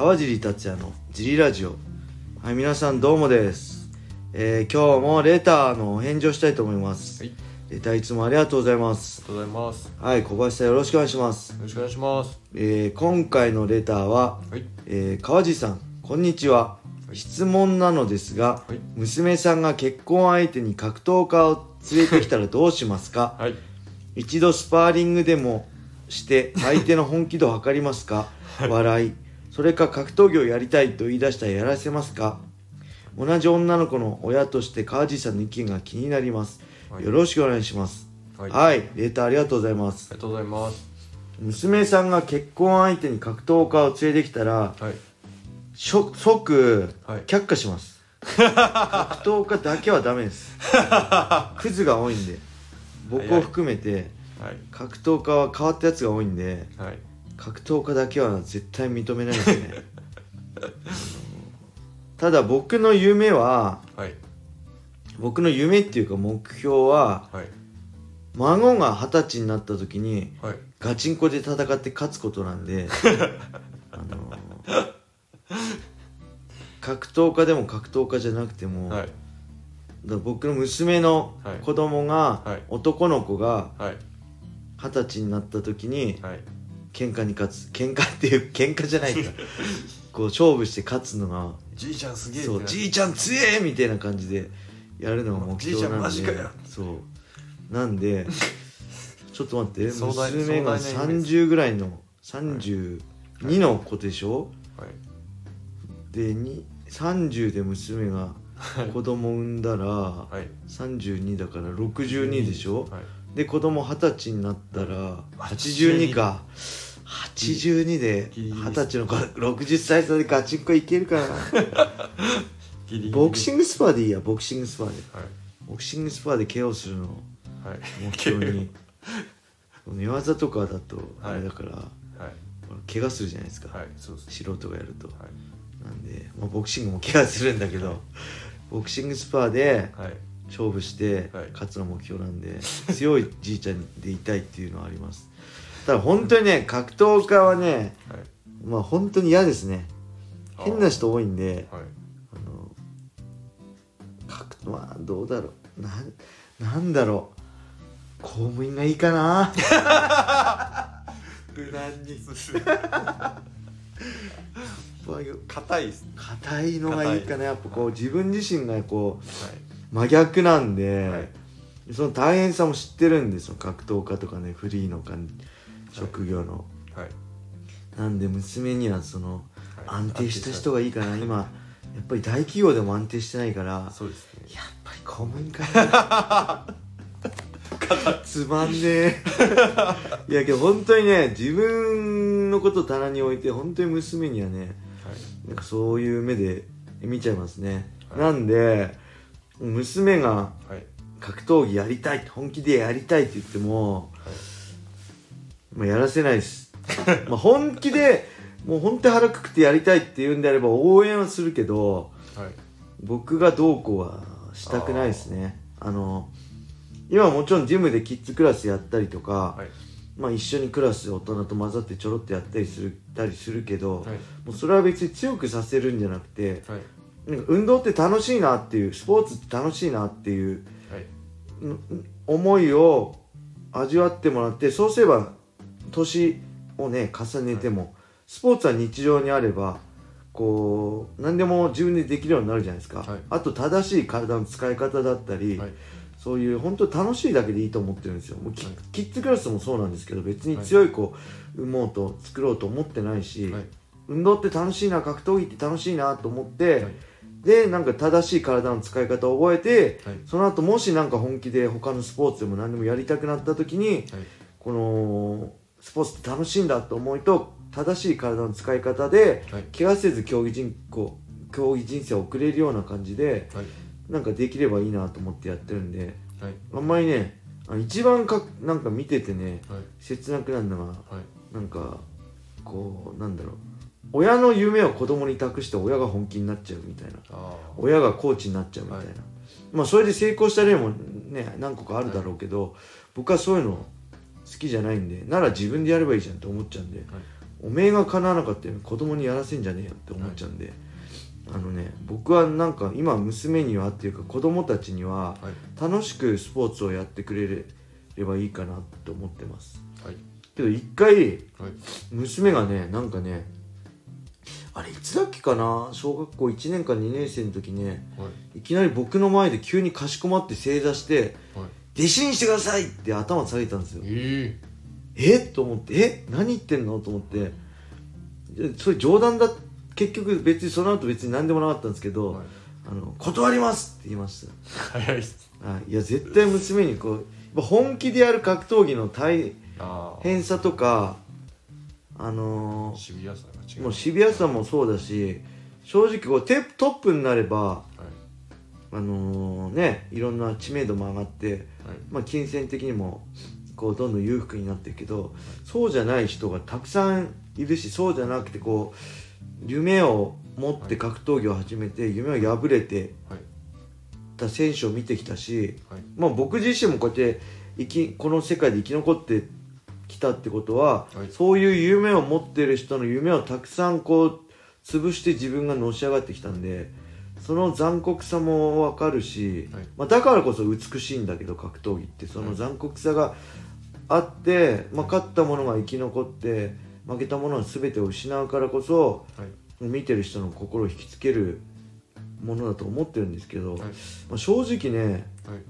川尻達也のジリラジオ。はい皆さんどうもです、えー今日もレターのお返事をしたいと思います、はい、レターいつもありがとうございます。ありがとうございます。はい小林さんよろしくお願いします、よろしくお願いします。えー今回のレターは、はい、えー川尻さんこんにちは、はい。質問なのですが、はい。娘さんが結婚相手に格闘家を連れてきたらどうしますか？はい、一度スパーリングでもして相手の本気度を測りますか？笑いそれか格闘技をやりたいと言い出したらやらせますか？同じ女の子の親として川地さんの意見が気になります、はい。よろしくお願いします。はい、はい、レーターありがとうございます。ありがとうございます。娘さんが結婚相手に格闘家を連れてきたらはい、しょ即はい。却下します、格闘家だけはダメです。クズが多いんで。僕を含めてはい、格闘家は変わったやつが多いんではい、格闘家だけは絶対認めないですね。ただ僕の夢ははい、僕の夢っていうか目標ははい、孫が二十歳になった時にはい、ガチンコで戦って勝つことなんで あの格闘家でも格闘家じゃなくても、はい、僕の娘の子供が、はい。男の子がはい、二十歳になった時にはい、喧嘩に勝つ。喧嘩っていう喧嘩じゃないか。こう勝負して勝つのが。じいちゃんすげえそうじいちゃん強えみたいな感じでやるのが目標なんで。じいちゃんマジかよ。そう。なんで ちょっと待って。娘が壮大な夢です30ぐらいの32の子でしょ、はい、でに30で娘が子供産んだらはい、32だから62でしょ、はい、で子供二十歳になったら82か。82で二十歳の子60歳差でガチンコいけるかな。ボクシングスパーでいいやボクシングスパーで。はい、ボクシングスパーで KO するのをはい、目標に。寝技とかだとはい。あれだから、はい、怪我するじゃないですか、はい、そうです。素人がやると、はい、なんで、まあ、ボクシングも怪我するんだけど、ボクシングスパーではい、勝負してはい。勝つの目標なんで、強いじいちゃんでいたいっていうのはあります。ただ本当にね格闘家はねはい、まあ本当に嫌ですね。変な人多いんではい、あの格まあどうだろう。なんなんだろう。公務員がいいかな。無難に。硬い。硬いのがいいかな。やっぱこう自分自身がこうはい、真逆なんで、はい。その大変さも知ってるんですよ。格闘家とかねフリーのか職業の、はい、なんで娘にはそのはい。安定した人がいいかな。今やっぱり大企業でも安定してないからそうですね。やっぱり公務員かなつまんねえ。いやけど本当にね自分のことを棚に置いて本当に娘にはねはい、なんかそういう目で見ちゃいますね、はい。なんで娘がはい、格闘技やりたい本気でやりたいって言っても、まあ、やらせないです。まあ本気でもう本当に腹くくってやりたいって言うんであれば応援はするけどはい、僕がどうこうはしたくないですね。あの今はもちろんジムでキッズクラスやったりとか、はい、まあ、一緒にクラスで大人と混ざってちょろっとやったりするたりするけど、はい、もうそれは別に強くさせるんじゃなくて運動って楽しいなっていうスポーツって楽しいなっていうはい、ん思いを味わってもらってそうすれば年をね重ねても、スポーツは日常にあればこう何でも自分でできるようになるじゃないですか、はい。あと正しい体の使い方だったり、はい。そういう本当楽しいだけでいいと思ってるんですよ。もうキ,、はい。キッズクラスもそうなんですけど別に強い子を産もうと作ろうと思ってないし、はい、運動って楽しいな格闘技って楽しいなと思って、はいでなんか正しい体の使い方を覚えて、はい。その後もしなんか本気で他のスポーツでも何でもやりたくなった時にはい、このスポーツって楽しいんだと思いと正しい体の使い方ではい、怪我せず競技人口競技人生を送れるような感じではい、なんかできればいいなと思ってやってるんではい、あんまりねあ一番かなんか見ててねはい、切なくなるのがはい、なんかこうなんだろう親の夢を子供に託して親が本気になっちゃうみたいな。あ親がコーチになっちゃうみたいな、はい。まあそれで成功した例もね何個かあるだろうけど、僕はそういうの好きじゃないんでなら自分でやればいいじゃんって思っちゃうんで、おめえが叶わなかったよ子供にやらせんじゃねえよって思っちゃうんで、あのね僕はなんか今娘にはっていうか子供たちにははい。楽しくスポーツをやってくれればいいかなと思ってます。はい。けど一回はい。娘がねなんかねあれいつだっけかな？小学校1年か2年生の時ねはい。いきなり僕の前で急にかしこまって正座してはい「弟子にしてください!」って頭下げたんですよ。ええ。と思って。え？何言ってんの？と思って。でそれ冗談だ結局別にその後別に何でもなかったんですけえど、はい。あの断りますって言いまし早いっす。い。いや絶対娘にこう本気でやる格闘技の大変さとかあのーシビアさが違う。もうシビアさもそうだし正直こうテトップになればはい。あのねいろんな知名度も上がって、はい。まあ、金銭的にもこうどんどん裕福になってるけどそうじゃない人がたくさんいるしそうじゃなくてこう夢を持って格闘技を始めて夢を破れてはい。た選手を見てきたし、はい。まあ、僕自身もこうやって生きこの世界で生き残ってきたってことは、はい。そういう夢を持ってる人の夢をたくさんこう潰して自分がのし上がってきたんでその残酷さも分かるし、はい。まあ、だからこそ美しいんだけど格闘技ってその残酷さがあって、まあ、勝った者が生き残って負けた者は全てを失うからこそはい。見てる人の心を引きつけるものだと思ってるんですけど、はい。まあ、正直ね、はい。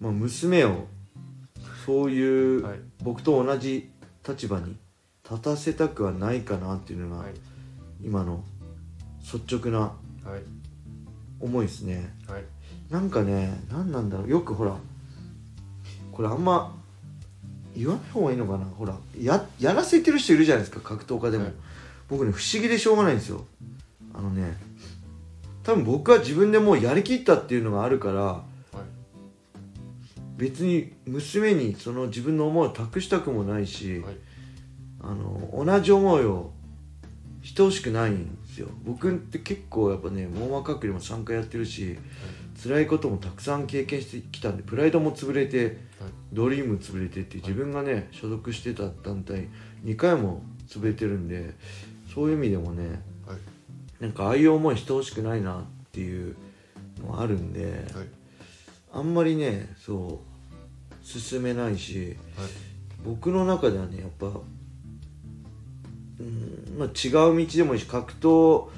まあ、娘をそういうはい。僕と同じ立場に立たせたくはないかなっていうのがはい。今の率直なはい。思いですね。はい。なんかね何なんだろう。よくほらこれあんま言わない方がいいのかな。ほらややらせてる人いるじゃないですか。格闘家でも、はい。僕ね不思議でしょうがないんですよ。あのね多分僕は自分でもうやりきったっていうのがあるからはい別に娘にその自分の思いを託したくもないし、はい。あの同じ思いをしてほしくないんですよ。僕って結構やっぱね網膜剥離も3回やってるし辛いこともたくさん経験してきたんでプライドも潰れてはい。ドリーム潰れてって自分がね所属してた団体2回も潰れてるんでそういう意味でもねはい。なんかああいう思いしてほしくないなっていうのがあるんではいあんまりねそう進めないしはい。僕の中ではねやっぱ、うんまあ、違う道でもいいし格闘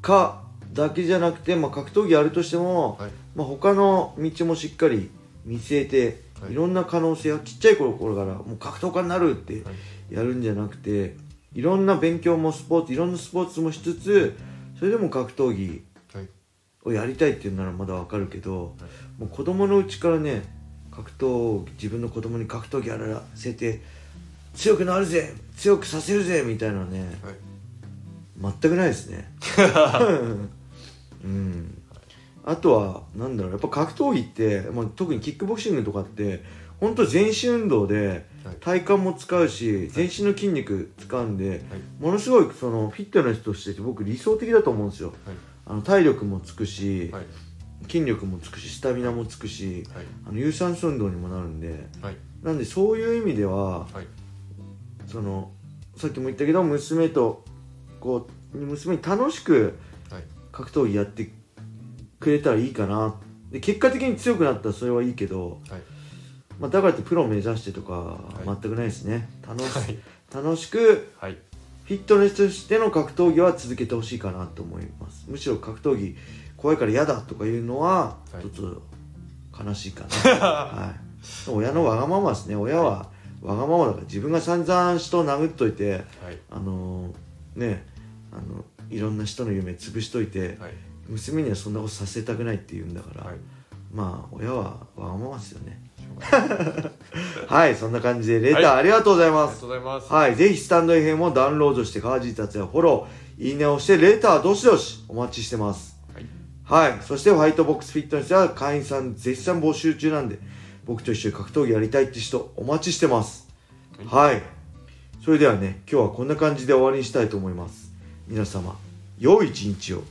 家だけじゃなくて、まあ、格闘技やるとしても、はい。まあ、他の道もしっかり見据えて、はい。い、ろんな可能性をちっちゃい頃からもう格闘家になるってはい。やるんじゃなくていろんな勉強もスポーツいろんなスポーツもしつつそれでも格闘技はいをやりたいっていうならまだわかるけど、もう子供のうちからね格闘技自分の子供に格闘技やらせて強くなるぜ強くさせるぜみたいなねはい。全くないですね。うん。あとはなんだろうやっぱ格闘技って、まあ、特にキックボクシングとかって本当全身運動ではい。体幹も使うし全身の筋肉使うんで、ものすごいそのフィットネスとして僕理想的だと思うんですよ。はいあの体力もつくし、はい。筋力もつくしスタミナもつくしはい。あの有酸素運動にもなるんではい。なんでそういう意味でははい。そのさっきも言ったけど娘とこう娘に楽しくはい。格闘技やってくれたらいいかな。で結果的に強くなったらそれはいいけど、はい。まあ、だからってプロを目指してとかい。全くないですね、楽しはい。楽しくはいフィットネスとしての格闘技は続けてほしいかなと思います。むしろ格闘技怖いから嫌だとかいうのははい。ちょっと悲しいかな、はい、親のわがままですね。親はわがままだから自分が散々人を殴っといてはい。あのーねあのいろんな人の夢潰しといてはい。娘にはそんなことさせたくないって言うんだから、はい。まあ親はわがままですよね はいそんな感じでレター、はいありがとうございありがますとうございますはい、ぜひスタンド FM をダウンロードして川尻達也フォロー、いいねをして、レターどしどしお待ちしてます。はいはい、そしてホワイトボックスフィットネスでは会員さん絶賛募集中なんで、僕と一緒に格闘技やりたいって人お待ちしてます。はい。それではね、今日はこんな感じで終わりにしたいと思います。皆様、良い一日を。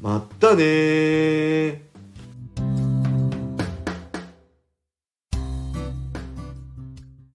まったねー。